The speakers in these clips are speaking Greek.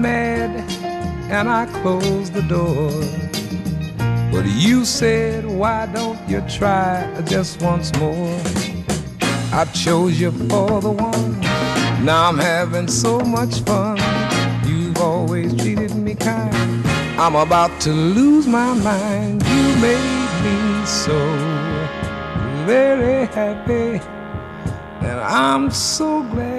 mad and I closed the door. But you said, why don't you try just once more? I chose you for the one. Now I'm having so much fun. You've always treated me kind. I'm about to lose my mind. You made me so very happy. And I'm so glad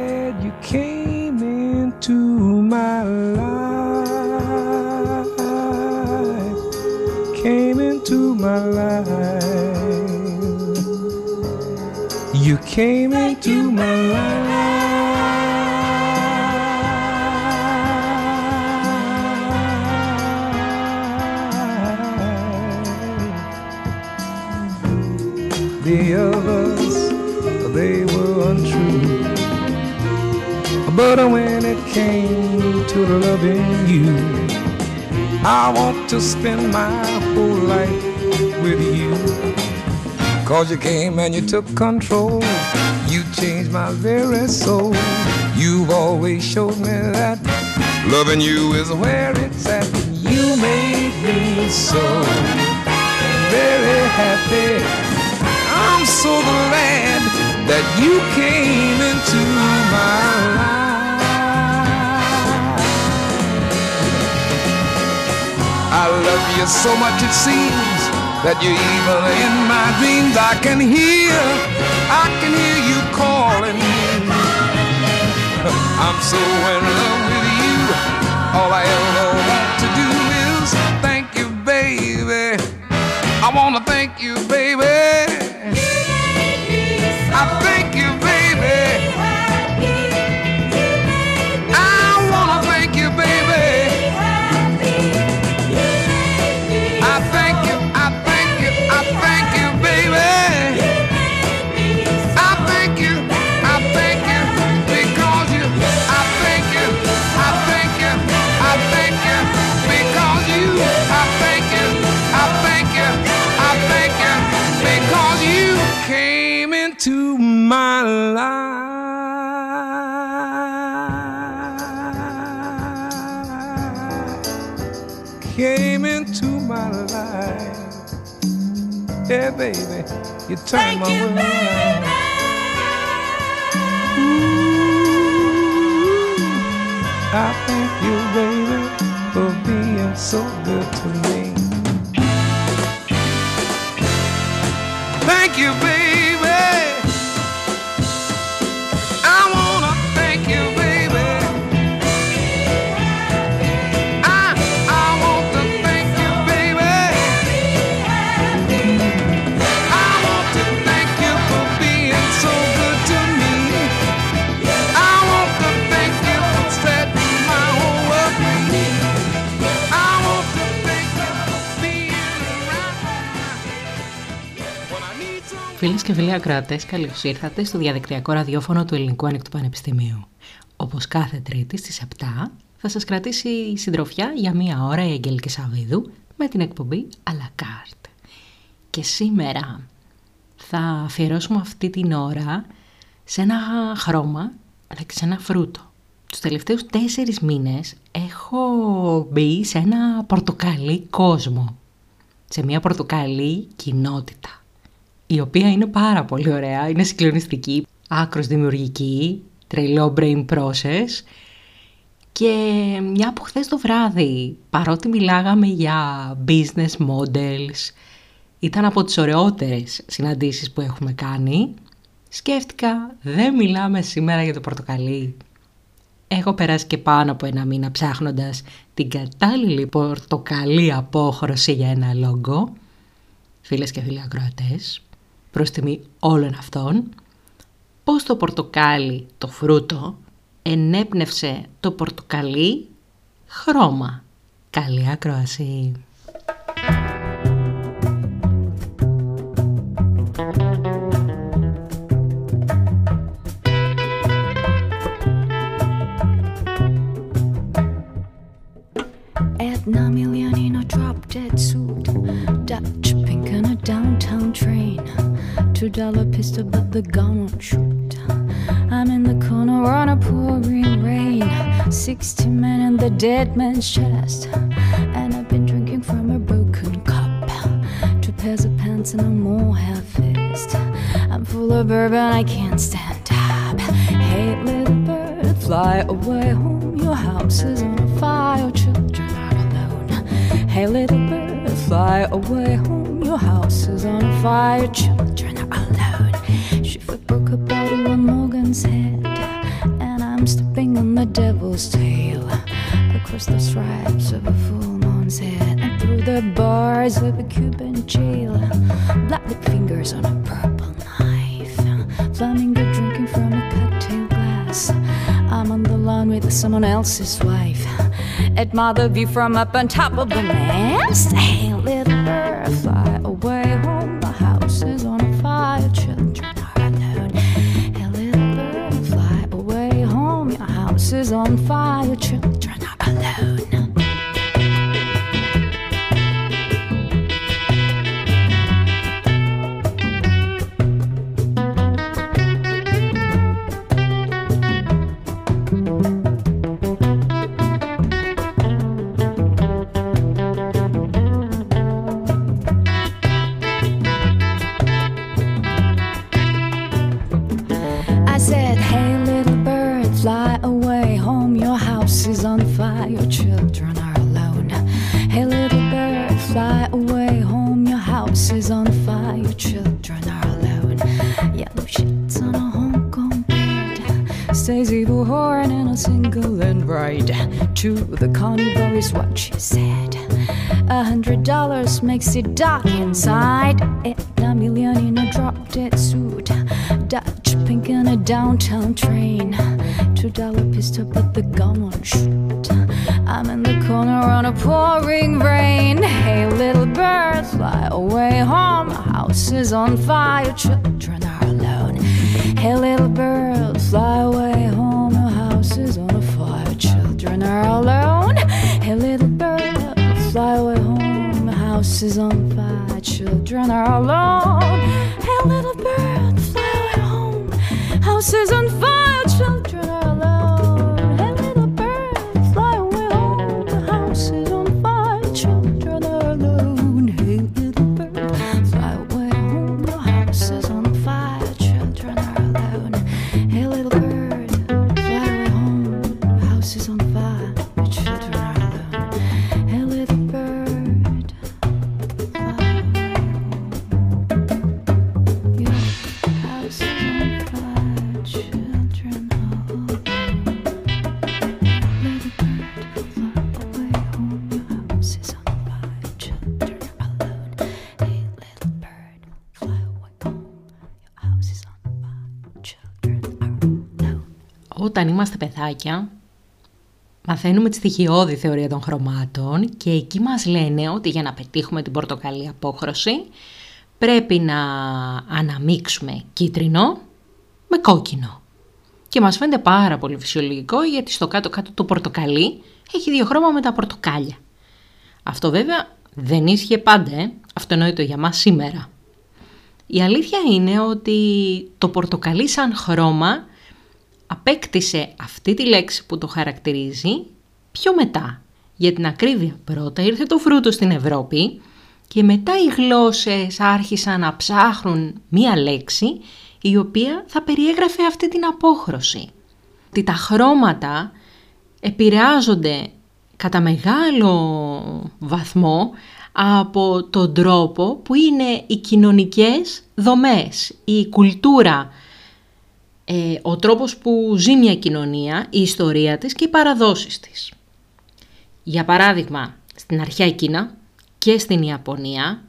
You came into my life. The others, they were untrue. But when it came to loving you, I want to spend my whole life with you. Cause you came and you took control. You changed my very soul. You've always showed me that loving you is where it's at. You made me so very happy. I'm so glad that you came into my life. I love you so much it seems that you're evil in my dreams. I can hear, I can hear you calling me. I'm so in love with you. All I ever want to do is thank you, baby. I wanna thank you, baby. I thank you turned my world around. Ooh, I thank you, baby, for being so good to me. Thank you, baby. Και φίλοι ακροατές, καλώς ήρθατε στο διαδικτυακό ραδιόφωνο του Ελληνικού Ανοιχτού Πανεπιστημίου. Όπως κάθε Τρίτη στις 7 θα σας κρατήσει η συντροφιά για μία ώρα η Αγγέλικη Σαββίδου με την εκπομπή à la carte. Και σήμερα θα αφιερώσουμε αυτή την ώρα σε ένα χρώμα αλλά και σε ένα φρούτο. Τους τελευταίους τέσσερις μήνες έχω μπει σε ένα πορτοκαλί κόσμο. Σε μια πορτοκαλί κοινότητα η οποία είναι πάρα πολύ ωραία, είναι συγκλονιστική, άκρος δημιουργική, τρελό brain process και μια από χθες το βράδυ, παρότι μιλάγαμε για business models, ήταν από τις ωραιότερες συναντήσεις που έχουμε κάνει, σκέφτηκα δεν μιλάμε σήμερα για το πορτοκαλί. Έχω περάσει και πάνω από ένα μήνα ψάχνοντας την κατάλληλη πορτοκαλί απόχρωση για ένα λόγο. Φίλες και φίλοι ακροατές, προς τιμή όλων αυτών, πώς το πορτοκάλι, το φρούτο, ενέπνευσε το πορτοκαλί χρώμα. Καλή ακρόαση. Edna Million in a drop dead suit. Dutch pink in a downtown train. Two dollar pistol, but the gun won't shoot. I'm in the corner on a pouring rain. Sixty men in the dead man's chest. And I've been drinking from a broken cup. Two pairs of pants and a more half fist. I'm full of bourbon, I can't stand up. Hey, little bird, fly away home. Your house is on fire, children are alone. Hey, little bird, fly away home. Your house is on fire, children are alone. Shiver broke a bottle on Morgan's head, and I'm stepping on the devil's tail across the stripes of a full moon's head and through the bars of a Cuban jail. Black fingers on a purple knife, flamingo drinking from a cocktail glass. I'm on the lawn with someone else's wife. Admire the view from up on top of the mast. Hey, little bird, fly away home. The house is on fire, children are alone. Hey, little bird, fly away home. Your house is on fire, children is what she said. A hundred dollars makes it dark inside. And a million in a drop dead suit. Dutch pink in a downtown train. Two dollar pistol, but the gun won't shoot. I'm in the corner on a pouring rain. Hey, little bird, fly away home. House is on fire, children are alone. Hey, little bird, fly away home. House is on fire, children are alone. Hey, little bird, fly away home. House is on fire, children are alone. Hey, little bird, fly away home. House is on fire, είμαστε παιδάκια, μαθαίνουμε τη στοιχειώδη θεωρία των χρωμάτων και εκεί μας λένε ότι για να πετύχουμε την πορτοκαλί απόχρωση πρέπει να αναμίξουμε κίτρινο με κόκκινο. Και μας φαίνεται πάρα πολύ φυσιολογικό γιατί στο κάτω-κάτω το πορτοκαλί έχει δύο χρώμα με τα πορτοκάλια. Αυτό βέβαια δεν ίσχυε πάντα, ε; αυτονόητο για μας σήμερα. Η αλήθεια είναι ότι το πορτοκαλί σαν χρώμα απέκτησε αυτή τη λέξη που το χαρακτηρίζει πιο μετά. Για την ακρίβεια πρώτα ήρθε το φρούτο στην Ευρώπη και μετά οι γλώσσες άρχισαν να ψάχνουν μία λέξη η οποία θα περιέγραφε αυτή την απόχρωση. Ότι τα χρώματα επηρεάζονται κατά μεγάλο βαθμό από τον τρόπο που είναι οι κοινωνικές δομές, η κουλτούρα, ε, ο τρόπος που ζει μια κοινωνία, η ιστορία της και οι παραδόσεις της. Για παράδειγμα, στην αρχαία Κίνα και στην Ιαπωνία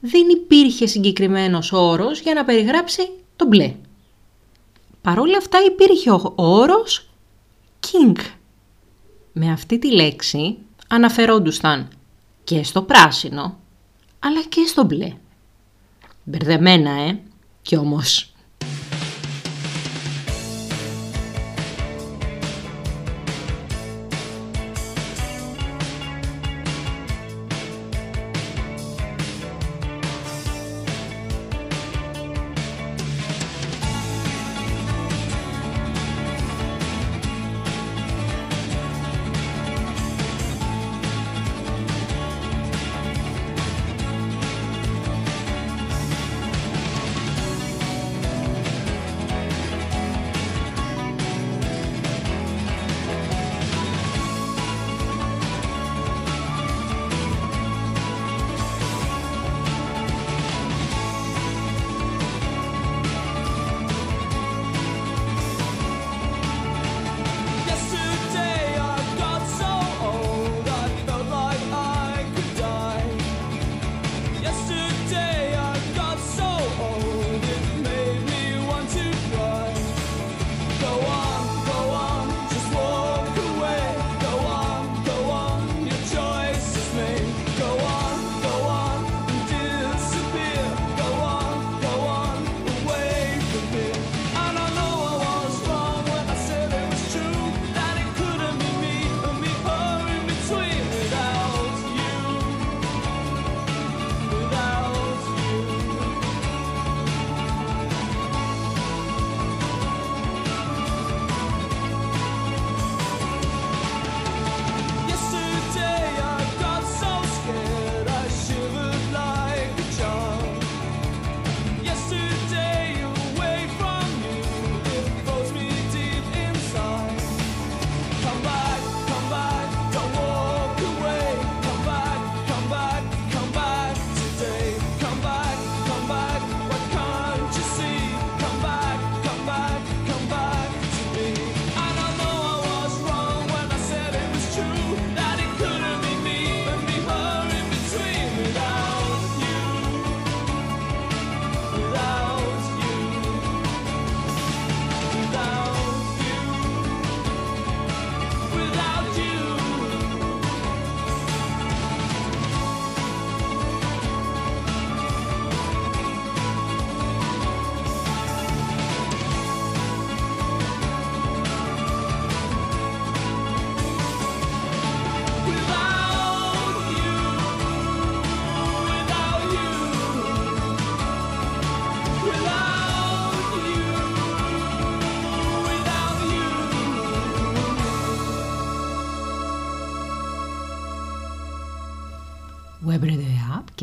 δεν υπήρχε συγκεκριμένος όρος για να περιγράψει το μπλε. Παρόλα αυτά υπήρχε ο όρος king. Με αυτή τη λέξη αναφερόντουσαν και στο πράσινο, αλλά και στο μπλε. Μπερδεμένα, ε, κι όμως...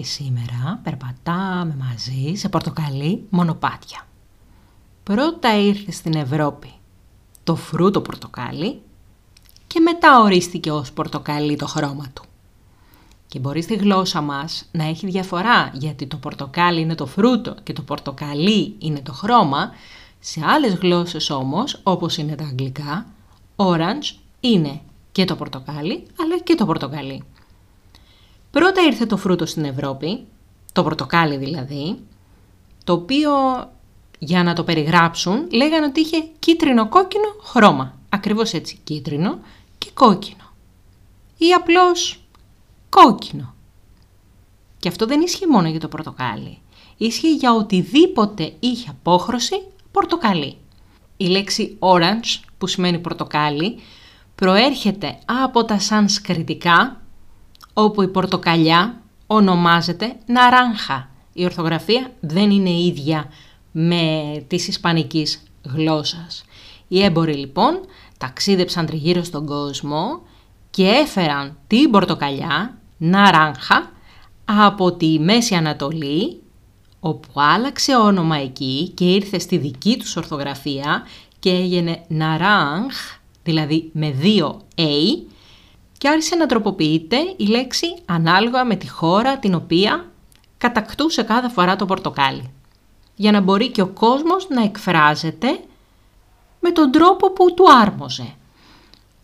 και σήμερα περπατάμε μαζί σε πορτοκαλί μονοπάτια. Πρώτα ήρθε στην Ευρώπη το φρούτο πορτοκάλι και μετά ορίστηκε ως πορτοκαλί το χρώμα του. Και μπορεί στη γλώσσα μας να έχει διαφορά γιατί το πορτοκάλι είναι το φρούτο και το πορτοκαλί είναι το χρώμα. Σε άλλες γλώσσες όμως, όπως είναι τα αγγλικά, orange είναι και το πορτοκάλι αλλά και το πορτοκαλί. Πρώτα ήρθε το φρούτο στην Ευρώπη, το πορτοκάλι δηλαδή, το οποίο για να το περιγράψουν λέγανε ότι είχε κίτρινο-κόκκινο χρώμα. Ακριβώς έτσι, κίτρινο και κόκκινο. Ή απλώς κόκκινο. Και αυτό δεν ίσχυε μόνο για το πορτοκάλι. Ίσχυε για οτιδήποτε είχε απόχρωση πορτοκαλί. Η λέξη orange, που σημαίνει πορτοκάλι, προέρχεται από τα σανσκριτικά, όπου η πορτοκαλιά ονομάζεται ναράνχα. Η ορθογραφία δεν είναι ίδια με της ισπανικής γλώσσας. Οι έμποροι λοιπόν ταξίδεψαν τριγύρω στον κόσμο και έφεραν την πορτοκαλιά, ναράνχα, από τη Μέση Ανατολή, όπου άλλαξε όνομα εκεί και ήρθε στη δική τους ορθογραφία και έγινε ναράνχ, δηλαδή με δύο A, και άρχισε να τροποποιείται η λέξη ανάλογα με τη χώρα την οποία κατακτούσε κάθε φορά το πορτοκάλι. Για να μπορεί και ο κόσμος να εκφράζεται με τον τρόπο που του άρμοζε.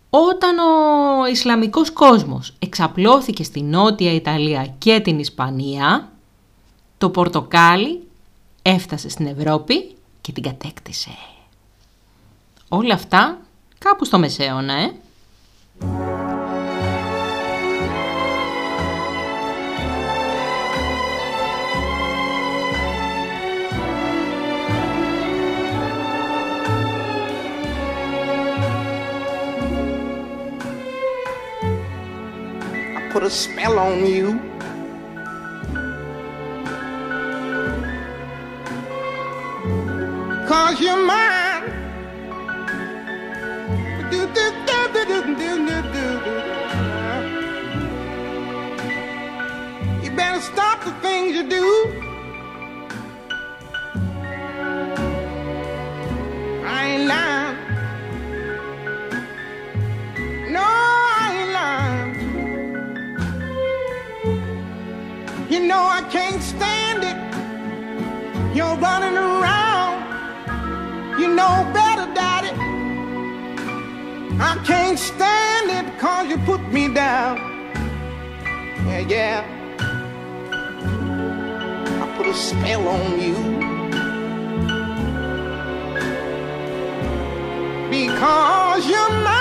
Όταν ο Ισλαμικός κόσμος εξαπλώθηκε στη Νότια Ιταλία και την Ισπανία, το πορτοκάλι έφτασε στην Ευρώπη και την κατέκτησε. Όλα αυτά κάπου στο Μεσαίωνα, ε! Put a spell on you. Cause you're mine. I can't stand it cause you put me down. Yeah, yeah. I put a spell on you. Because you're mine.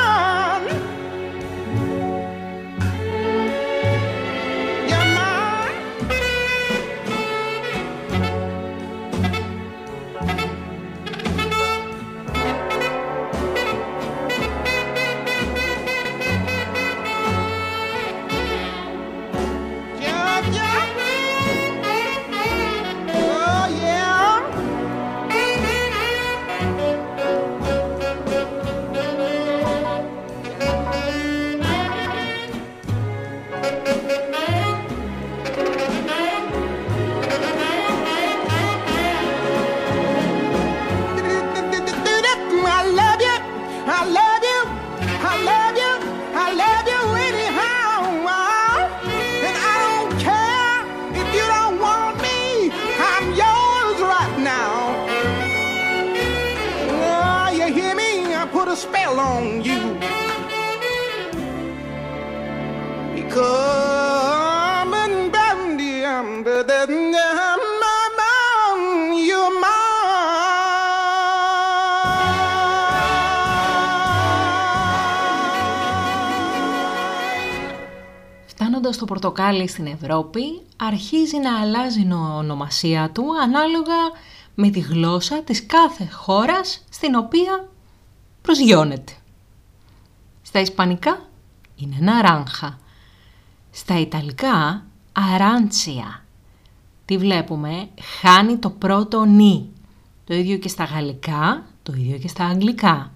A spell on you. Because you're mine. Φτάνοντας στο πορτοκάλι στην Ευρώπη, αρχίζει να αλλάζει η ονομασία του ανάλογα με τη γλώσσα της κάθε χώρας στην οποία προσγειώνεται. Στα Ισπανικά είναι ναράνχα. Στα Ιταλικά αράντσια. Τι βλέπουμε, χάνει το πρώτο νι. Το ίδιο και στα Γαλλικά, το ίδιο και στα Αγγλικά.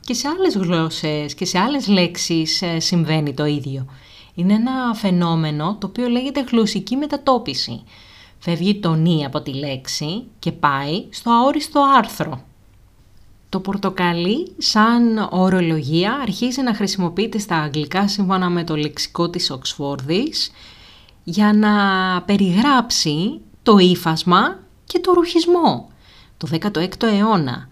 Και σε άλλες γλώσσες και σε άλλες λέξεις ε, συμβαίνει το ίδιο. Είναι ένα φαινόμενο το οποίο λέγεται γλωσσική μετατόπιση. Φεύγει το νι από τη λέξη και πάει στο αόριστο άρθρο. Το πορτοκαλί σαν ορολογία αρχίζει να χρησιμοποιείται στα αγγλικά σύμφωνα με το λεξικό της Οξφόρδης για να περιγράψει το ύφασμα και το ρουχισμό το 16ο αιώνα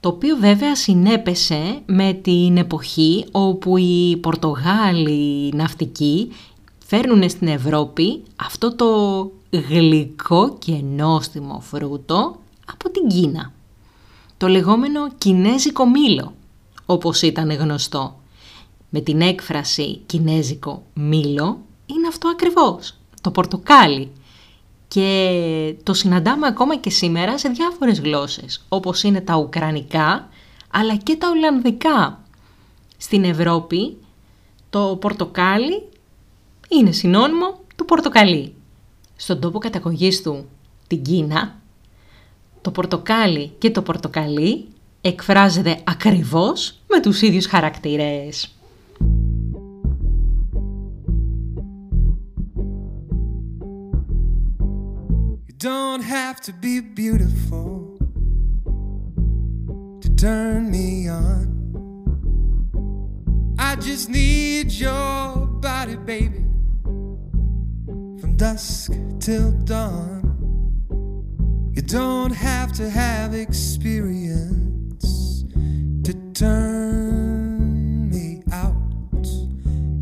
το οποίο βέβαια συνέπεσε με την εποχή όπου οι Πορτογάλοι ναυτικοί φέρνουν στην Ευρώπη αυτό το γλυκό και νόστιμο φρούτο από την Κίνα. Το λεγόμενο κινέζικο μήλο, όπως ήταν γνωστό. Με την έκφραση κινέζικο μήλο είναι αυτό ακριβώς, το πορτοκάλι. Και το συναντάμε ακόμα και σήμερα σε διάφορες γλώσσες, όπως είναι τα ουκρανικά, αλλά και τα ολλανδικά. Στην Ευρώπη το πορτοκάλι είναι συνώνυμο του πορτοκαλί. Στον τόπο καταγωγής του, την Κίνα, το πορτοκάλι και το πορτοκαλί εκφράζεται ακριβώς με τους ίδιους χαρακτήρες. don't have to be beautiful to turn me on. I just need your body, baby, from dusk till dawn. You don't have to have experience to turn me out.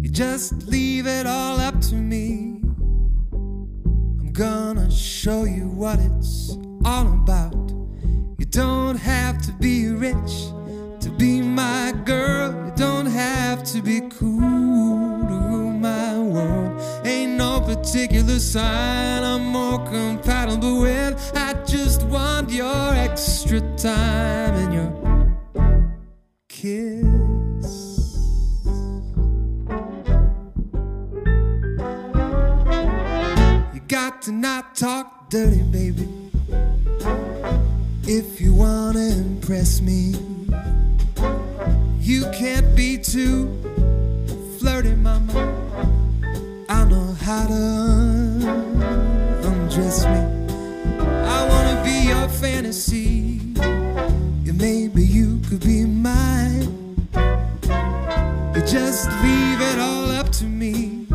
You just leave it all up to me I'm gonna show you what it's all about. You don't have to be rich to be my girl. You don't have to be cool to rule my world. Ain't no particular sign I'm more compatible with. I just want your extra time and your kiss. You got to not talk dirty, baby. If you wanna impress me, you can't be too flirty, mama. I know how to undress me. I wanna be your fantasy. Yeah, maybe you could be mine. You just leave it all up to me.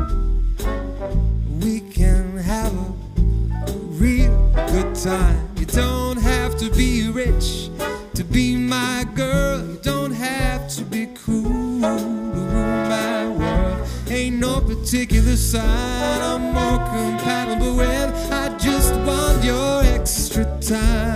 We can have a real good time. You don't have to be rich to be my girl. You don't have to be cool to rule my world. Ain't no particular sign I'm more compatible with. I your extra time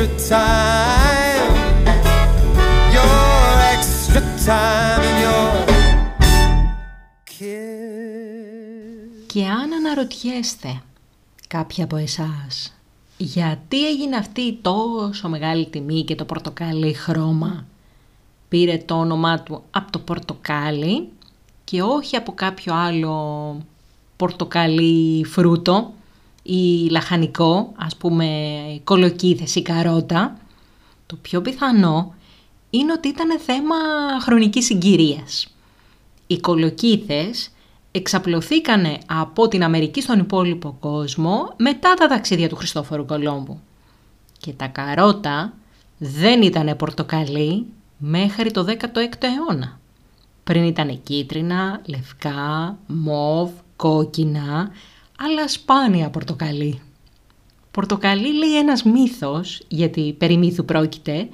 extra time. Your extra time and your kiss. Και αν αναρωτιέστε κάποιοι από εσάς γιατί έγινε αυτή η τόσο μεγάλη τιμή και το πορτοκάλι χρώμα πήρε το όνομά του από το πορτοκάλι και όχι από κάποιο άλλο πορτοκαλί φρούτο ή λαχανικό, ας πούμε κολοκύθες ή καρότα, το πιο πιθανό είναι ότι ήταν θέμα χρονικής συγκυρίας. Οι κολοκύθες εξαπλωθήκανε από την Αμερική στον υπόλοιπο κόσμο μετά τα ταξίδια του Χριστόφορου Κολόμβου. Και τα καρότα δεν ήταν πορτοκαλί μέχρι το 16ο αιώνα. Πριν ήταν κίτρινα, λευκά, μόβ, κόκκινα, αλλά σπάνια πορτοκαλί. Πορτοκαλί λέει ένας μύθος, γιατί περί μύθου πρόκειται,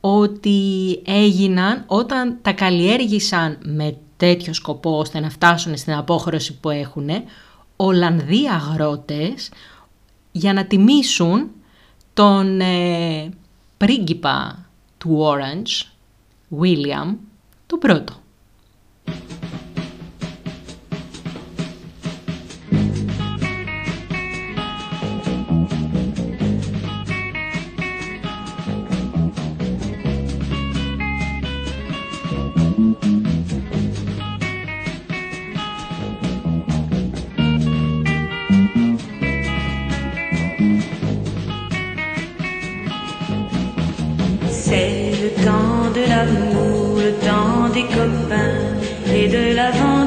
ότι έγιναν όταν τα καλλιέργησαν με τέτοιο σκοπό ώστε να φτάσουν στην απόχρωση που έχουν Ολλανδοί αγρότες για να τιμήσουν τον ε, πρίγκιπα του Orange, William, τον πρώτο.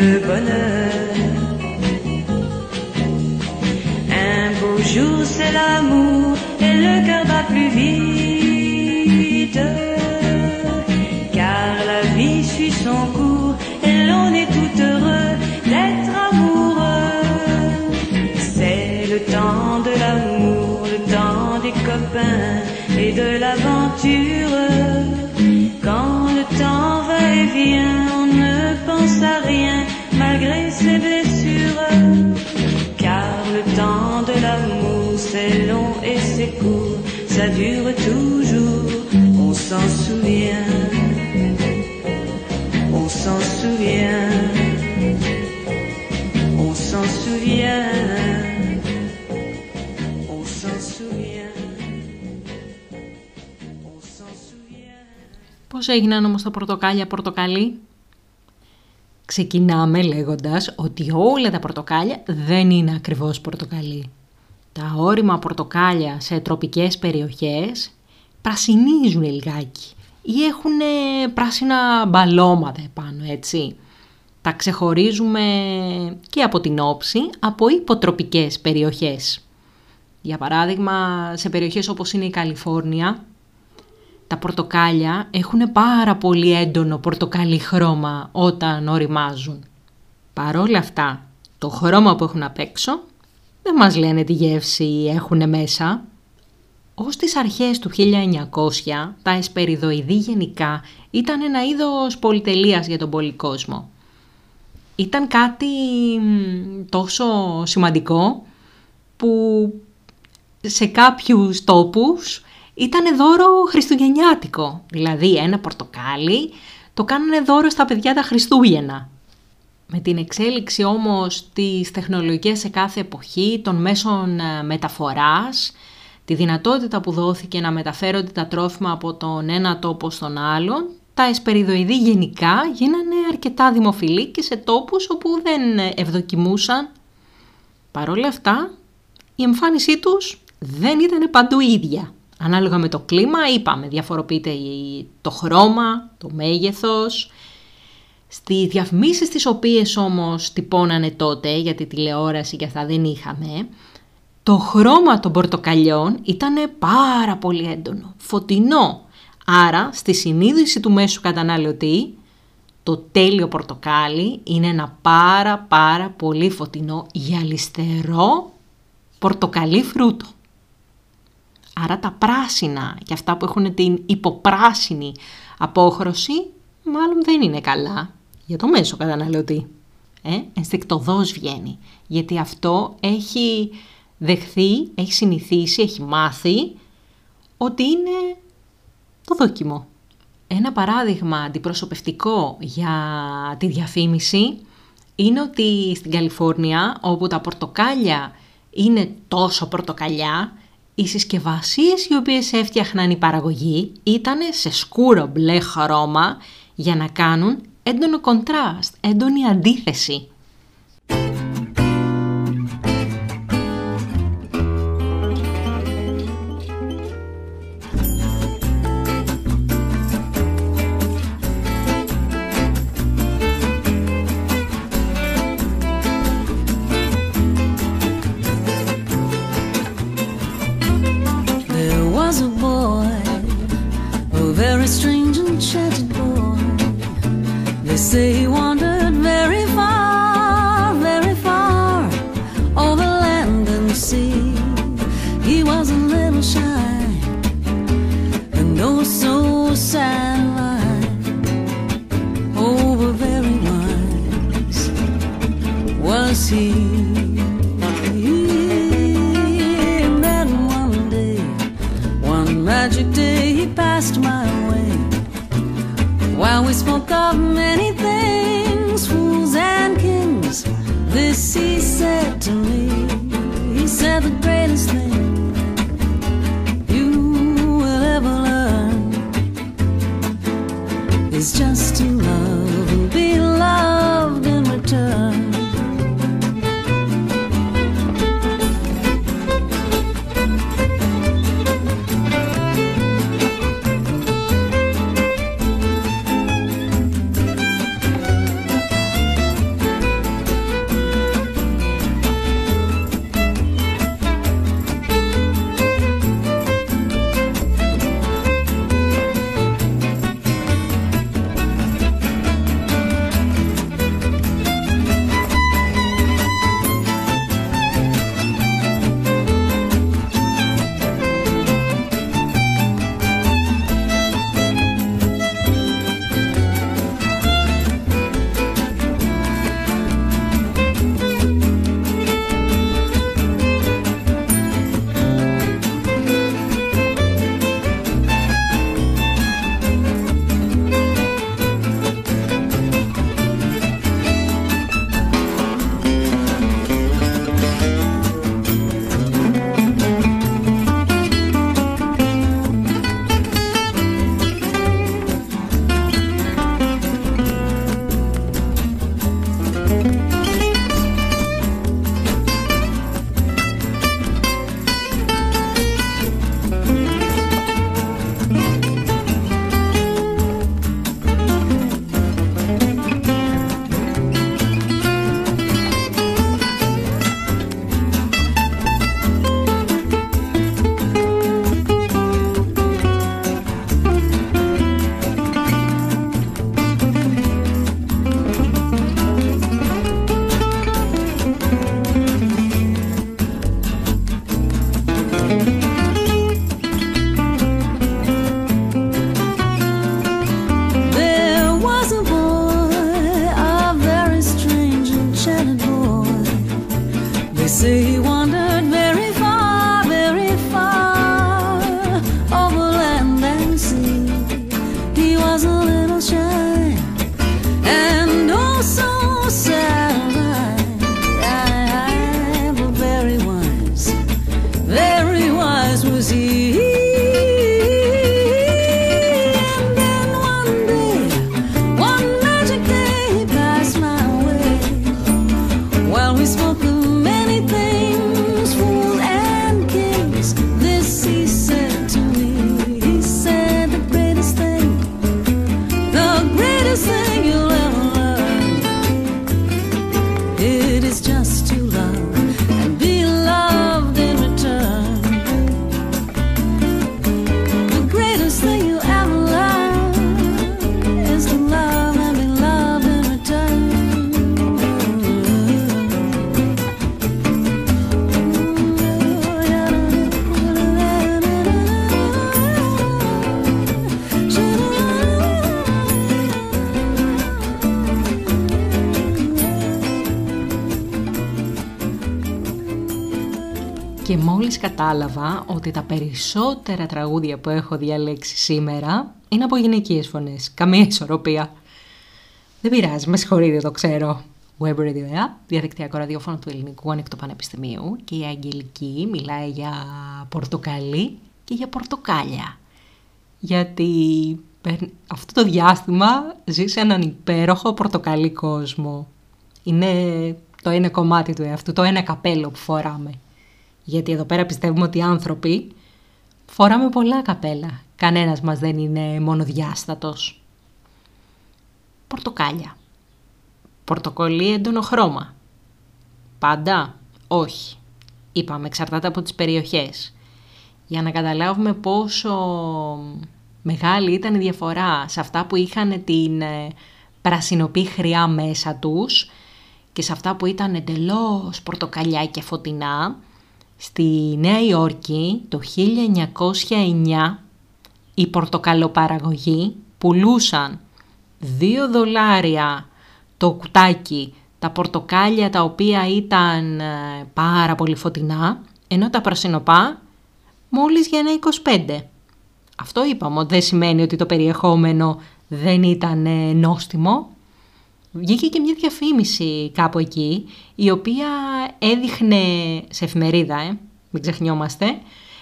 de bonheur. Un beau jour, c'est l'amour souvient. On s'en souvient. On s'en souvient. On s'en souvient. On s'en souvient. Πώς έγιναν όμως τα πορτοκάλια πορτοκαλί; Ξεκινάμε λέγοντας ότι όλα τα πορτοκάλια δεν είναι ακριβώς πορτοκαλί. Τα όρημα πορτοκάλια σε τροπικές περιοχές πρασινίζουν λιγάκι ή έχουν πράσινα μπαλώματα επάνω, έτσι. Τα ξεχωρίζουμε και από την όψη από υποτροπικές περιοχές. Για παράδειγμα, σε περιοχές όπως είναι η Καλιφόρνια, τα πορτοκάλια έχουν πάρα πολύ έντονο πορτοκαλί χρώμα όταν οριμάζουν. Παρόλα αυτά, το χρώμα που έχουν απ' έξω δεν μας λένε τι γεύση έχουν μέσα. Ως τις αρχές του 1900, τα εσπεριδοειδή γενικά ήταν ένα είδος πολυτελείας για τον πολυκόσμο. Ήταν κάτι μ, τόσο σημαντικό που σε κάποιους τόπους ήταν δώρο χριστουγεννιάτικο. Δηλαδή ένα πορτοκάλι το κάνανε δώρο στα παιδιά τα Χριστούγεννα. Με την εξέλιξη όμως της τεχνολογίας σε κάθε εποχή, των μέσων ε, μεταφοράς, τη δυνατότητα που δόθηκε να μεταφέρονται τα τρόφιμα από τον ένα τόπο στον άλλον, τα εσπεριδοειδή γενικά γίνανε αρκετά δημοφιλή και σε τόπους όπου δεν ευδοκιμούσαν. Παρ' όλα αυτά, η εμφάνισή τους δεν ήταν παντού ίδια. Ανάλογα με το κλίμα, είπαμε, διαφοροποιείται το χρώμα, το μέγεθος. Στις διαφημίσεις τις οποίες όμως τυπώνανε τότε, γιατί τηλεόραση και αυτά δεν είχαμε, το χρώμα των πορτοκαλιών ήταν πάρα πολύ έντονο, φωτεινό. Άρα, στη συνείδηση του μέσου καταναλωτή, το τέλειο πορτοκάλι είναι ένα πάρα πάρα πολύ φωτεινό γυαλιστερό πορτοκαλί φρούτο. Άρα τα πράσινα και αυτά που έχουν την υποπράσινη απόχρωση μάλλον δεν είναι καλά για το μέσο καταναλωτή. Ε, ενστικτοδός βγαίνει, γιατί αυτό έχει δεχθεί, έχει συνηθίσει, έχει μάθει ότι είναι το δόκιμο. Ένα παράδειγμα αντιπροσωπευτικό για τη διαφήμιση είναι ότι στην Καλιφόρνια όπου τα πορτοκάλια είναι τόσο πορτοκαλιά, οι συσκευασίες οι οποίες έφτιαχναν η παραγωγή ήταν σε σκούρο μπλε χρώμα για να κάνουν έντονο κοντράστ, έντονη αντίθεση. Κατάλαβα ότι τα περισσότερα τραγούδια που έχω διαλέξει σήμερα είναι από γυναικείες φωνές. Καμία ισορροπία. Δεν πειράζει, με συγχωρείτε, το ξέρω. Web Radio App, διαδικτυακό ραδιόφωνο του Ελληνικού Ανοιχτού Πανεπιστημίου και η Αγγελική μιλάει για πορτοκαλί και για πορτοκάλια. Γιατί αυτό το διάστημα ζει σε έναν υπέροχο πορτοκαλί κόσμο. Είναι το ένα κομμάτι του εαυτού, το ένα καπέλο που φοράμε. Γιατί εδώ πέρα πιστεύουμε ότι οι άνθρωποι φοράμε πολλά καπέλα. Κανένας μας δεν είναι μονοδιάστατος. Πορτοκάλια. Πορτοκολλή έντονο χρώμα. Πάντα. Όχι. Είπαμε, εξαρτάται από τις περιοχές. Για να καταλάβουμε πόσο μεγάλη ήταν η διαφορά σε αυτά που είχαν την ε, πρασινοπή χρειά μέσα τους και σε αυτά που ήταν εντελώς πορτοκαλιά και φωτεινά, στη Νέα Υόρκη το 1909 οι πορτοκαλοπαραγωγοί πουλούσαν 2 δολάρια το κουτάκι τα πορτοκάλια τα οποία ήταν ε, πάρα πολύ φωτεινά, ενώ τα πρασινοπά μόλις για ένα 25. Αυτό είπαμε, δεν σημαίνει ότι το περιεχόμενο δεν ήταν ε, νόστιμο. Βγήκε και μια διαφήμιση κάπου εκεί, η οποία έδειχνε σε εφημερίδα, ε, μην ξεχνιόμαστε,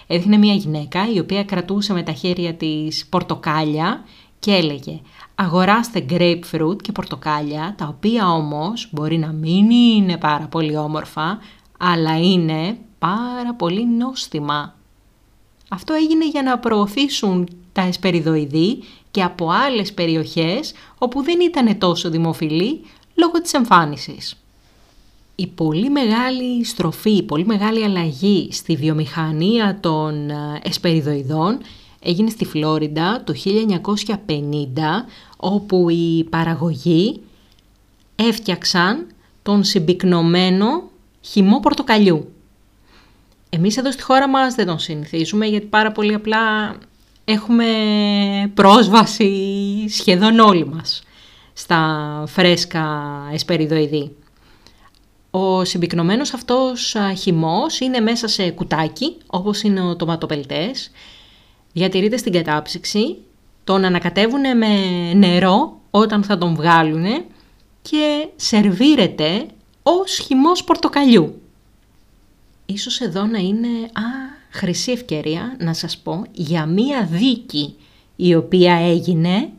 έδειχνε μια γυναίκα η οποία κρατούσε με τα χέρια της πορτοκάλια και έλεγε αγοράστε grapefruit και πορτοκάλια, τα οποία όμως μπορεί να μην είναι πάρα πολύ όμορφα, αλλά είναι πάρα πολύ νόστιμα. Αυτό έγινε για να προωθήσουν τα εσπεριδοειδή και από άλλες περιοχές όπου δεν ήταν τόσο δημοφιλή λόγω της εμφάνισης. Η πολύ μεγάλη στροφή, η πολύ μεγάλη αλλαγή στη βιομηχανία των ε, εσπεριδοειδών έγινε στη Φλόριντα το 1950 όπου οι παραγωγοί έφτιαξαν τον συμπυκνωμένο χυμό πορτοκαλιού. Εμείς εδώ στη χώρα μας δεν τον συνηθίζουμε γιατί πάρα πολύ απλά έχουμε πρόσβαση σχεδόν όλοι μας στα φρέσκα εσπεριδοειδή. Ο συμπυκνωμένος αυτός χυμός είναι μέσα σε κουτάκι όπως είναι ο τοματοπελτές. Διατηρείται στην κατάψυξη, τον ανακατεύουν με νερό όταν θα τον βγάλουν και σερβίρεται ως χυμός πορτοκαλιού. Ίσως εδώ να είναι α, χρυσή ευκαιρία να σας πω για μία δίκη η οποία έγινε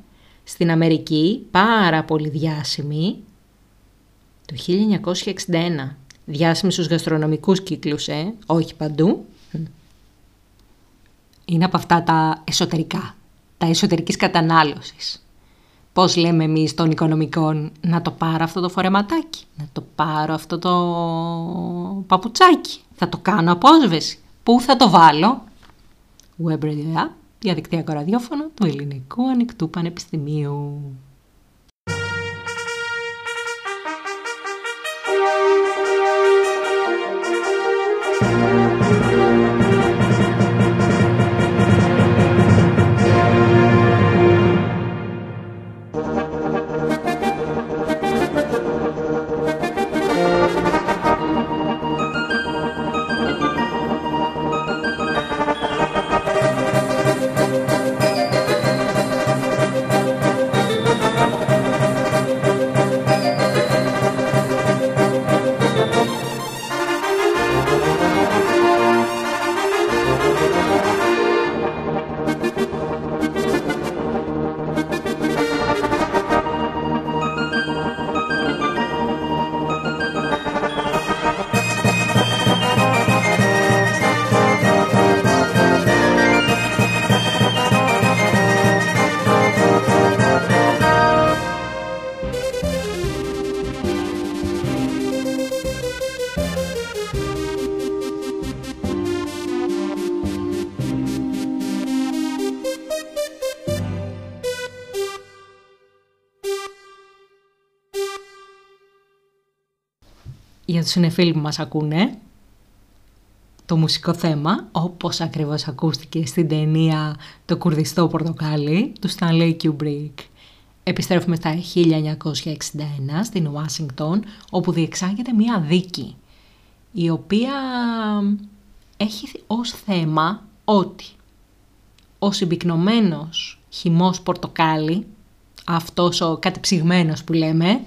στην Αμερική πάρα πολύ διάσημη το 1961. Διάσημη στους γαστρονομικούς κύκλους, ε, όχι παντού. Είναι από αυτά τα εσωτερικά, τα εσωτερικής κατανάλωσης. Πώς λέμε εμείς των οικονομικών να το πάρω αυτό το φορεματάκι, να το πάρω αυτό το παπουτσάκι, θα το κάνω απόσβεση. Πού θα το βάλω; Web Radio App, διαδικτυακό ραδιόφωνο του Ελληνικού Ανοιχτού Πανεπιστημίου. Συνεφίλοι που μας ακούνε το μουσικό θέμα, όπως ακριβώς ακούστηκε στην ταινία «Το κουρδιστό πορτοκάλι» του Stanley Kubrick. Επιστρέφουμε στα 1961 στην Ουάσιγκτον, όπου διεξάγεται μία δίκη, η οποία έχει ως θέμα ότι ο συμπυκνωμένος χυμός πορτοκάλι, αυτός ο κατεψυγμένος που λέμε,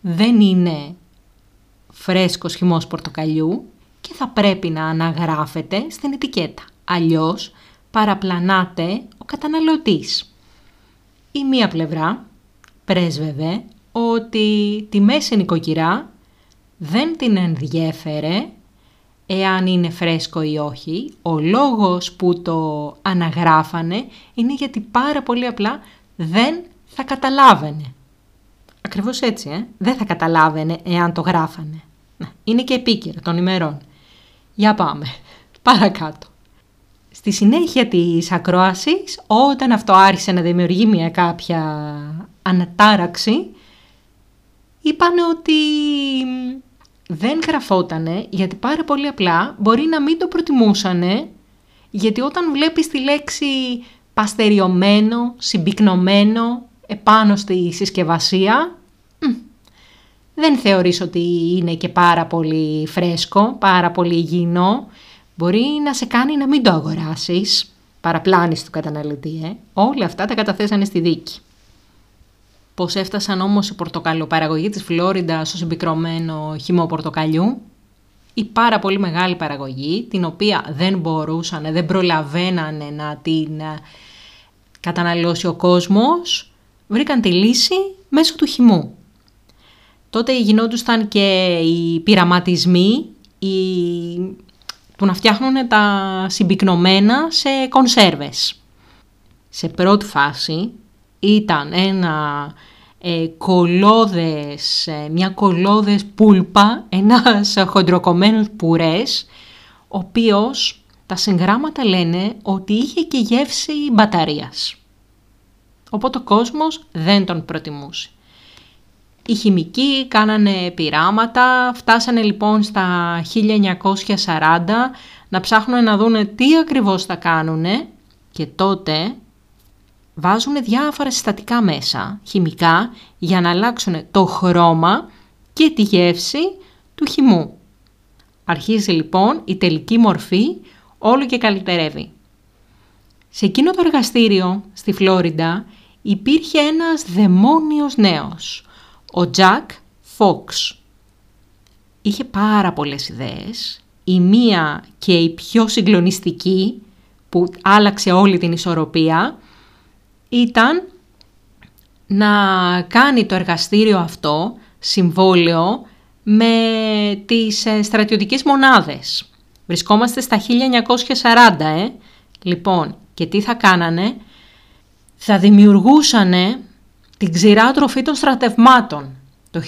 δεν είναι φρέσκος χυμός πορτοκαλιού και θα πρέπει να αναγράφεται στην ετικέτα. Αλλιώς παραπλανάται ο καταναλωτής. Η μία πλευρά πρέσβευε ότι τη μέση νοικοκυρά δεν την ενδιέφερε εάν είναι φρέσκο ή όχι. Ο λόγος που το αναγράφανε είναι γιατί πάρα πολύ απλά δεν θα καταλάβαινε. Ακριβώς έτσι, ε; δεν θα καταλάβαινε εάν το γράφανε. Είναι και επίκαιρο των ημερών. Για πάμε. Παρακάτω. Στη συνέχεια της ακρόασης, όταν αυτό άρχισε να δημιουργεί μια κάποια ανατάραξη, είπανε ότι δεν γραφότανε γιατί πάρα πολύ απλά μπορεί να μην το προτιμούσανε γιατί όταν βλέπεις τη λέξη παστεριωμένο, συμπυκνωμένο επάνω στη συσκευασία δεν θεωρείς ότι είναι και πάρα πολύ φρέσκο, πάρα πολύ υγιεινό. Μπορεί να σε κάνει να μην το αγοράσεις, παραπλάνεις του καταναλωτή, ε. Όλα αυτά τα καταθέσανε στη δίκη. Πώς έφτασαν όμως η πορτοκαλιοπαραγωγή της Φλόριντα στο συμπικρωμένο χυμό πορτοκαλιού; Η πάρα πολύ μεγάλη παραγωγή, την οποία δεν μπορούσαν, δεν προλαβαίνανε να την ε, καταναλώσει ο κόσμος, βρήκαν τη λύση μέσω του χυμού. Τότε γινόντουσαν και οι πειραματισμοί οι... του να φτιάχνουν τα συμπυκνωμένα σε κονσέρβες. Σε πρώτη φάση ήταν ένα ε, κολόδες, ε, μια κολόδες πούλπα, ένας χοντροκομμένος πουρές, ο οποίος τα συγγράμματα λένε ότι είχε και γεύση μπαταρίας. Οπότε ο κόσμος δεν τον προτιμούσε. Οι χημικοί κάνανε πειράματα, φτάσανε λοιπόν στα 1940 να ψάχνουν να δούνε τι ακριβώς θα κάνουνε και τότε βάζουν διάφορα συστατικά μέσα, χημικά, για να αλλάξουν το χρώμα και τη γεύση του χυμού. Αρχίζει λοιπόν η τελική μορφή όλο και καλυτερεύει. Σε εκείνο το εργαστήριο στη Φλόριντα υπήρχε ένας δαιμόνιος νέος, ο Τζακ Φόξ. Είχε πάρα πολλές ιδέες, η μία και η πιο συγκλονιστική που άλλαξε όλη την ισορροπία ήταν να κάνει το εργαστήριο αυτό συμβόλαιο με τις ε, στρατιωτικές μονάδες. Βρισκόμαστε στα 1940, ε. Λοιπόν, και τι θα κάνανε, θα δημιουργούσανε την ξηρά τροφή των στρατευμάτων. Το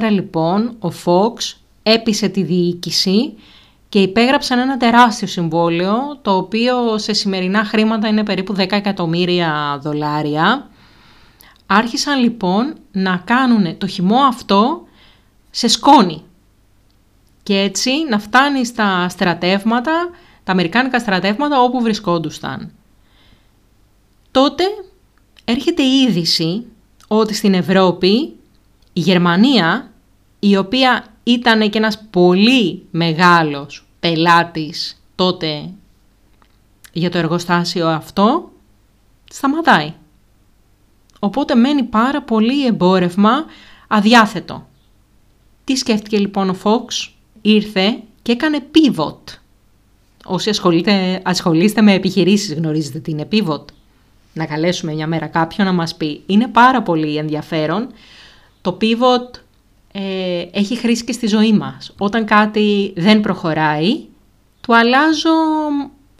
1944 λοιπόν ο Φόξ έπεισε τη διοίκηση και υπέγραψαν ένα τεράστιο συμβόλαιο, το οποίο σε σημερινά χρήματα είναι περίπου 10 εκατομμύρια δολάρια. Άρχισαν λοιπόν να κάνουν το χυμό αυτό σε σκόνη και έτσι να φτάνει στα στρατεύματα, τα αμερικάνικα στρατεύματα όπου βρισκόντουσαν. Τότε έρχεται η είδηση ότι στην Ευρώπη η Γερμανία, η οποία ήταν και ένας πολύ μεγάλος πελάτης τότε για το εργοστάσιο αυτό, σταματάει. Οπότε μένει πάρα πολύ εμπόρευμα αδιάθετο. Τι σκέφτηκε λοιπόν ο Φόξ, ήρθε και έκανε pivot. Όσοι ασχολείστε με επιχειρήσεις γνωρίζετε τι είναι pivot να καλέσουμε μια μέρα κάποιον να μας πει. Είναι πάρα πολύ ενδιαφέρον. Το pivot ε, έχει χρήση και στη ζωή μας. Όταν κάτι δεν προχωράει, του αλλάζω,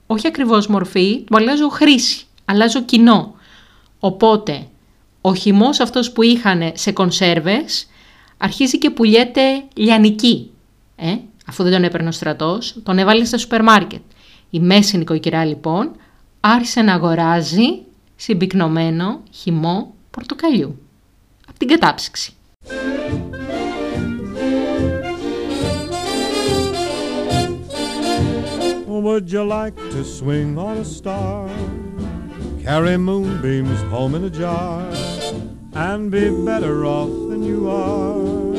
όχι ακριβώς μορφή, του αλλάζω χρήση, αλλάζω κοινό. Οπότε, ο χυμός αυτός που είχαν σε κονσέρβες αρχίζει και πουλιέται λιανική. Ε, αφού δεν τον έπαιρνε ο στρατός, τον έβαλε στα σούπερ μάρκετ. Η μέση νοικοκυρά λοιπόν άρχισε να αγοράζει συμπυκνωμένο χυμό πορτοκαλιού. Από την κατάψυξη. Would you like to swing on a star? Carry moonbeams home in a jar and be better off than you are?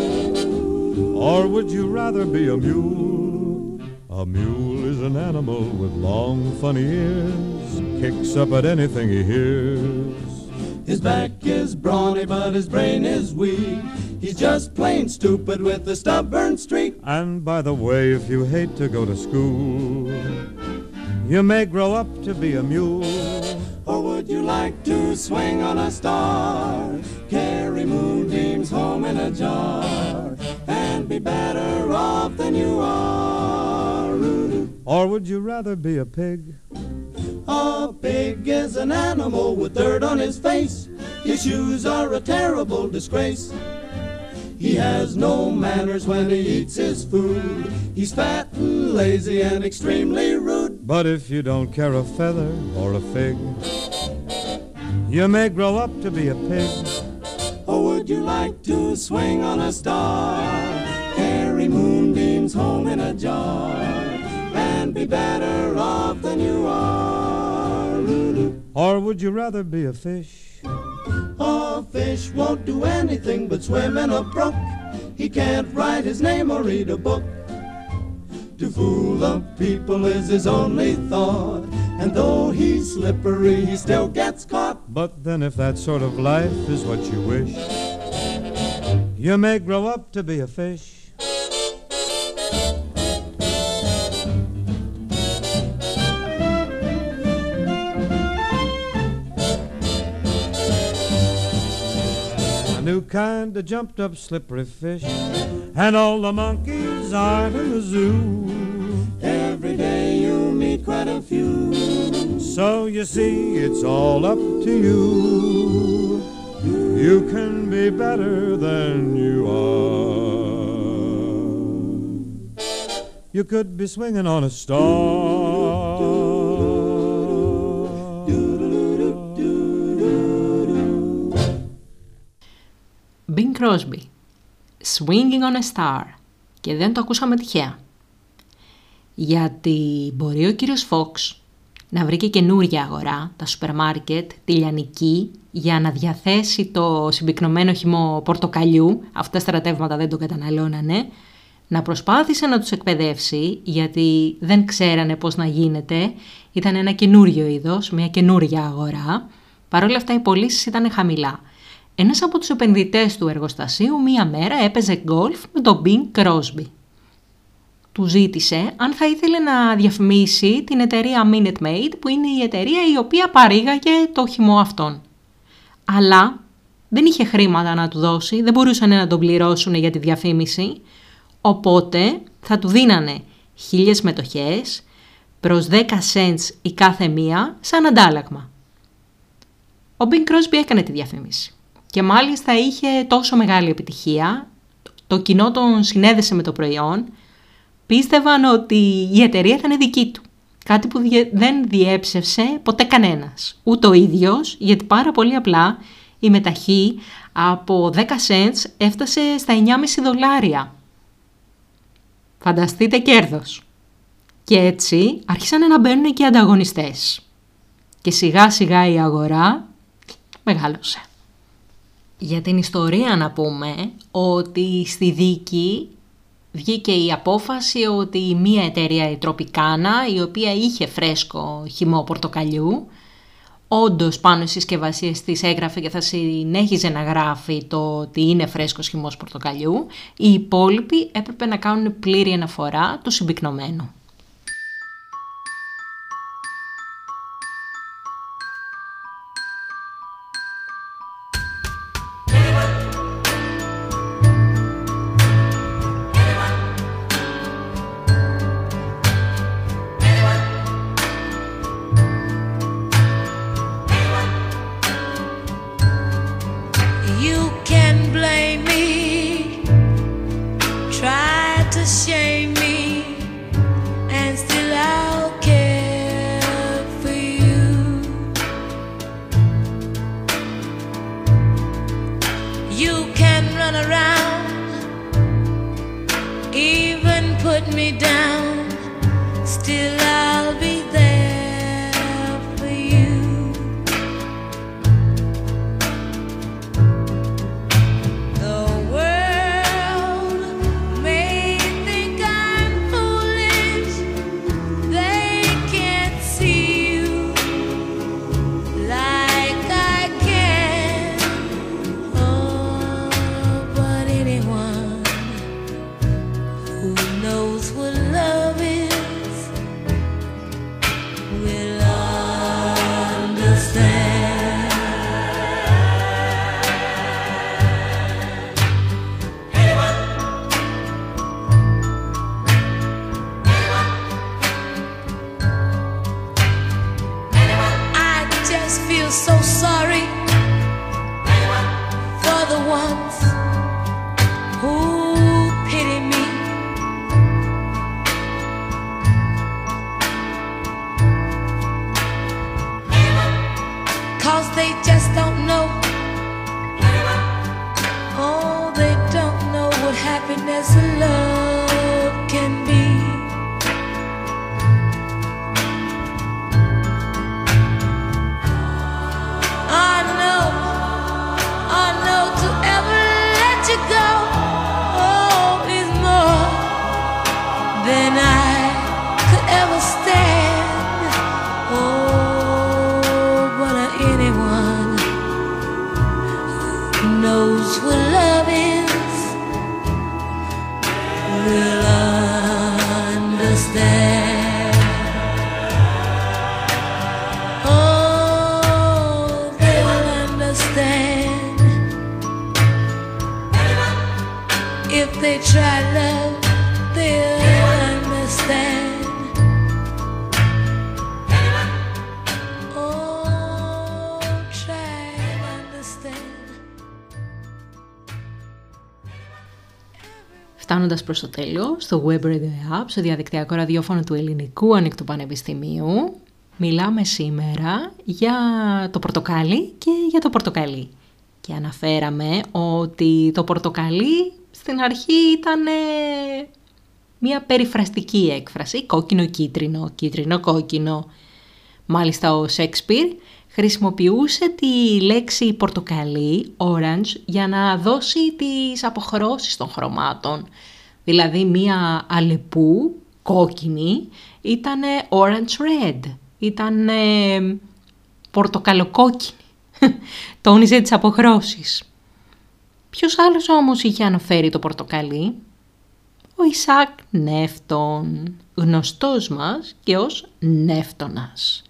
Or would you rather be a mule? A mule is an animal with long, funny ears, kicks up at anything he hears. His back is brawny, but his brain is weak. He's just plain stupid with a stubborn streak. And by the way, if you hate to go to school, you may grow up to be a mule. Or would you like to swing on a star? Carry moonbeams home in a jar and be better off than you are. Or would you rather be a pig? A pig is an animal with dirt on his face. His shoes are a terrible disgrace. He has no manners when he eats his food. He's fat and lazy and extremely rude. But if you don't care a feather or a fig, you may grow up to be a pig. Or would you like to swing on a star? Carry moonbeams home in a jar and be better off than you are. Or would you rather be a fish? A fish won't do anything but swim in a brook. He can't write his name or read a book. To fool the people is his only thought. And though he's slippery, he still gets caught. But then, if that sort of life is what you wish, you may grow up to be a fish. Kind of jumped up slippery fish, and all the monkeys aren't in the zoo. Every day you meet quite a few. So you see, it's all up to you. You can be better than you are. You could be swinging on a star. Bing Crosby, Swinging on a Star και δεν το ακούσαμε τυχαία. Γιατί μπορεί ο κύριος Φόξ να βρει και καινούρια αγορά, τα σούπερ μάρκετ, τη λιανική, για να διαθέσει το συμπυκνωμένο χυμό πορτοκαλιού, αυτά τα στρατεύματα δεν το καταναλώνανε, να προσπάθησε να τους εκπαιδεύσει, γιατί δεν ξέρανε πώς να γίνεται, ήταν ένα καινούριο είδος, μια καινούρια αγορά, παρόλα αυτά οι πωλήσεις ήταν χαμηλά. Ένας από τους επενδυτές του εργοστασίου μία μέρα έπαιζε γκολφ με τον Bing Crosby. Του ζήτησε αν θα ήθελε να διαφημίσει την εταιρεία Minute Maid που είναι η εταιρεία η οποία παρήγαγε το χυμό αυτόν. Αλλά δεν είχε χρήματα να του δώσει, δεν μπορούσαν να τον πληρώσουν για τη διαφήμιση, οπότε θα του δίνανε χίλιες μετοχές προς 10 cents η κάθε μία σαν αντάλλαγμα. Ο Bing Crosby έκανε τη διαφήμιση. Και μάλιστα είχε τόσο μεγάλη επιτυχία, το κοινό τον συνέδεσε με το προϊόν, πίστευαν ότι η εταιρεία ήταν δική του. Κάτι που δεν διέψευσε ποτέ κανένας. Ούτε ο ίδιος, γιατί πάρα πολύ απλά η μεταχή από 10 cents έφτασε στα 9,5 δολάρια. Φανταστείτε κέρδος. Και έτσι άρχισαν να μπαίνουν και οι ανταγωνιστές. Και σιγά σιγά η αγορά μεγάλωσε. Για την ιστορία να πούμε ότι στη δίκη βγήκε η απόφαση ότι μία εταιρεία η Τροπικάνα, η οποία είχε φρέσκο χυμό πορτοκαλιού, όντως πάνω στις συσκευασίες της έγραφε και θα συνέχιζε να γράφει το ότι είναι φρέσκος χυμός πορτοκαλιού, οι υπόλοιποι έπρεπε να κάνουν πλήρη αναφορά του συμπυκνωμένου. You can run around, even put me down, still I'll they try love. They'll understand. Oh, try and understand. Φτάνοντας προς το τέλος, στο Web Radio App, στο διαδικτυακό ραδιόφωνο του Ελληνικού Ανοιχτού Πανεπιστημίου, μιλάμε σήμερα για το πορτοκάλι και για το πορτοκαλί. Και αναφέραμε ότι το πορτοκαλί στην αρχή ήταν ε, μια περιφραστική έκφραση, κόκκινο-κίτρινο, κίτρινο-κόκκινο. Μάλιστα ο Σέξπιρ χρησιμοποιούσε τη λέξη πορτοκαλί, orange, για να δώσει τις αποχρώσεις των χρωμάτων. Δηλαδή μία αλεπού, κόκκινη, ήταν orange red, ήταν πορτοκαλοκόκκινη. Τόνιζε τις αποχρώσεις. Ποιος άλλος όμως είχε αναφέρει το πορτοκαλί; Ο Ισάκ Νεύτων, γνωστός μας και ως Νεύτωνας.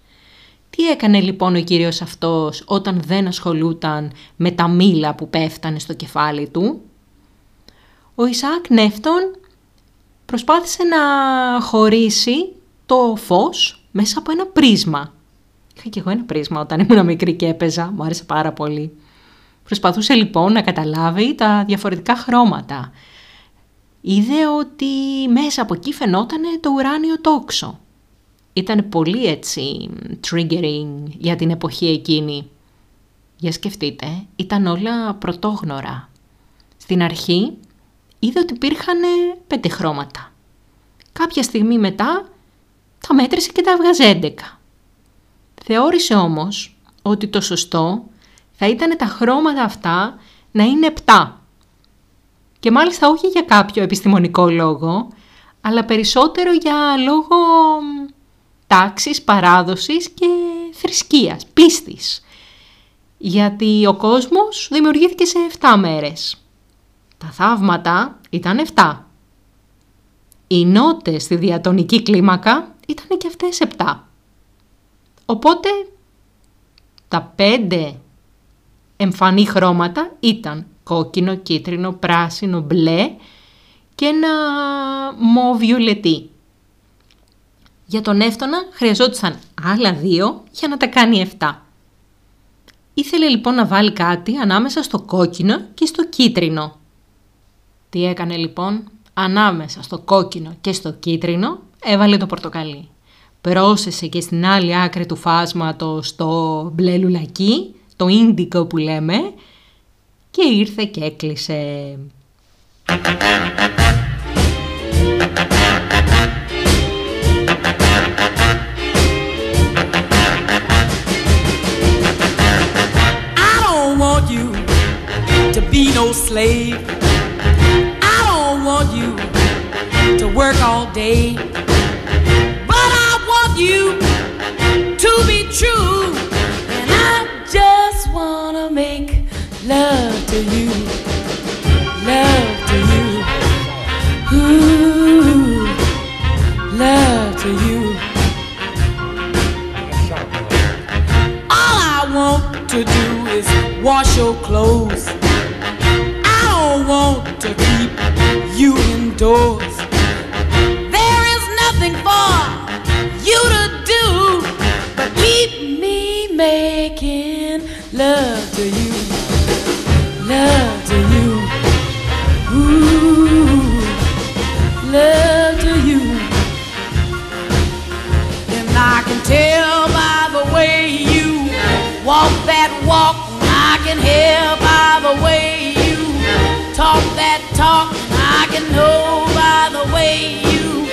Τι έκανε λοιπόν ο κύριος αυτός όταν δεν ασχολούταν με τα μήλα που πέφτανε στο κεφάλι του; Ο Ισάκ Νεύτων προσπάθησε να χωρίσει το φως μέσα από ένα πρίσμα. Είχα και εγώ ένα πρίσμα όταν ήμουν μικρή και έπαιζα, μου άρεσε πάρα πολύ. Προσπαθούσε λοιπόν να καταλάβει τα διαφορετικά χρώματα. Είδε ότι μέσα από εκεί φαινόταν το ουράνιο τόξο. Ήταν πολύ έτσι triggering για την εποχή εκείνη. Για σκεφτείτε, ήταν όλα πρωτόγνωρα. Στην αρχή είδε ότι υπήρχαν πέντε χρώματα. Κάποια στιγμή μετά τα μέτρησε και τα έβγαζε 11. Θεώρησε όμως ότι το σωστό θα ήταν τα χρώματα αυτά να είναι 7. Και μάλιστα όχι για κάποιο επιστημονικό λόγο, αλλά περισσότερο για λόγο τάξης, παράδοσης και θρησκείας, πίστης. Γιατί ο κόσμος δημιουργήθηκε σε 7 μέρες. Τα θαύματα ήταν 7. Οι νότες στη διατονική κλίμακα ήταν και αυτές 7. Οπότε τα 5 εμφανή χρώματα ήταν κόκκινο, κίτρινο, πράσινο, μπλε και ένα μοβιολετή. Για τον Εύτονα χρειαζόντουσαν άλλα δύο για να τα κάνει 7. Ήθελε λοιπόν να βάλει κάτι ανάμεσα στο κόκκινο και στο κίτρινο. Τι έκανε λοιπόν, ανάμεσα στο κόκκινο και στο κίτρινο έβαλε το πορτοκαλί. Πρόσεσε και στην άλλη άκρη του φάσματος το μπλε λουλακί, το ίντικο που λέμε, και ήρθε και έκλεισε. I don't want you to be no slave. I don't want you to work all day. But I want you to be true. And I to make love to you. Love to you. Ooh, love to you. All I want to do is wash your clothes. I don't want to keep you indoors. There is nothing for to you. Love to you. Ooh, love to you. And I can tell by the way you walk that walk I can hear by the way you talk that talk. I can know by the way you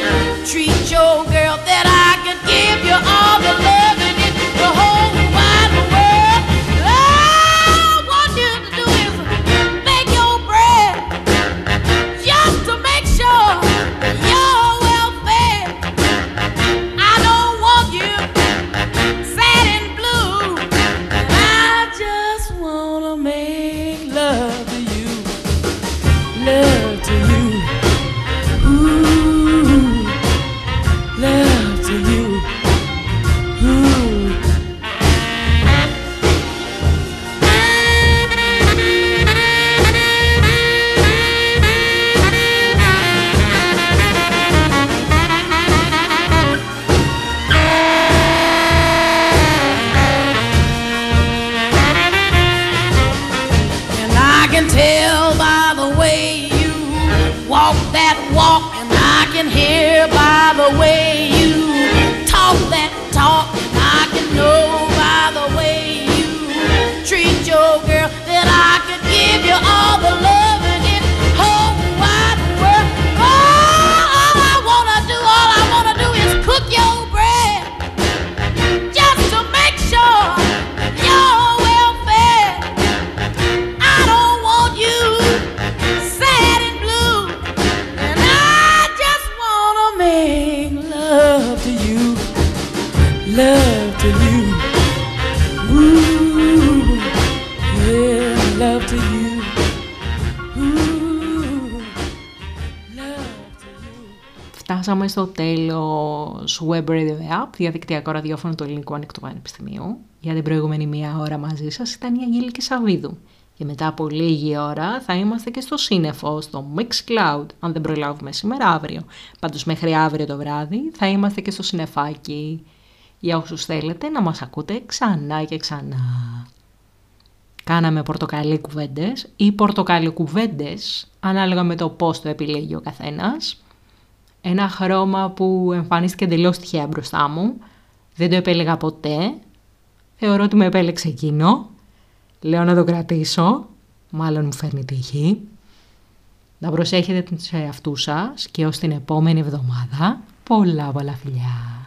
treat your girl that I could give you all the love Φτάσαμε στο τέλος Web Radio App, διαδικτυακό ραδιόφωνο του Ελληνικού Ανοιχτού Πανεπιστημίου. Για την προηγούμενη μία ώρα μαζί σας ήταν η Αγγέλικη Σαββίδου. Και μετά από λίγη ώρα θα είμαστε και στο σύννεφο, στο Mixcloud, αν δεν προλάβουμε σήμερα αύριο. Πάντως μέχρι αύριο το βράδυ θα είμαστε και στο συννεφάκι. Για όσους θέλετε να μας ακούτε ξανά και ξανά. Κάναμε πορτοκαλί κουβέντες ή πορτοκαλί κουβέντες, ανάλογα με το πώς το επιλέγει ο καθένας. Ένα χρώμα που εμφανίστηκε εντελώς τυχαία μπροστά μου. Δεν το επέλεγα ποτέ. Θεωρώ ότι με επέλεξε εκείνο. Λέω να το κρατήσω. Μάλλον μου φέρνει τύχη. Να προσέχετε τους εαυτούς σας και ως την επόμενη εβδομάδα πολλά πολλά φιλιά.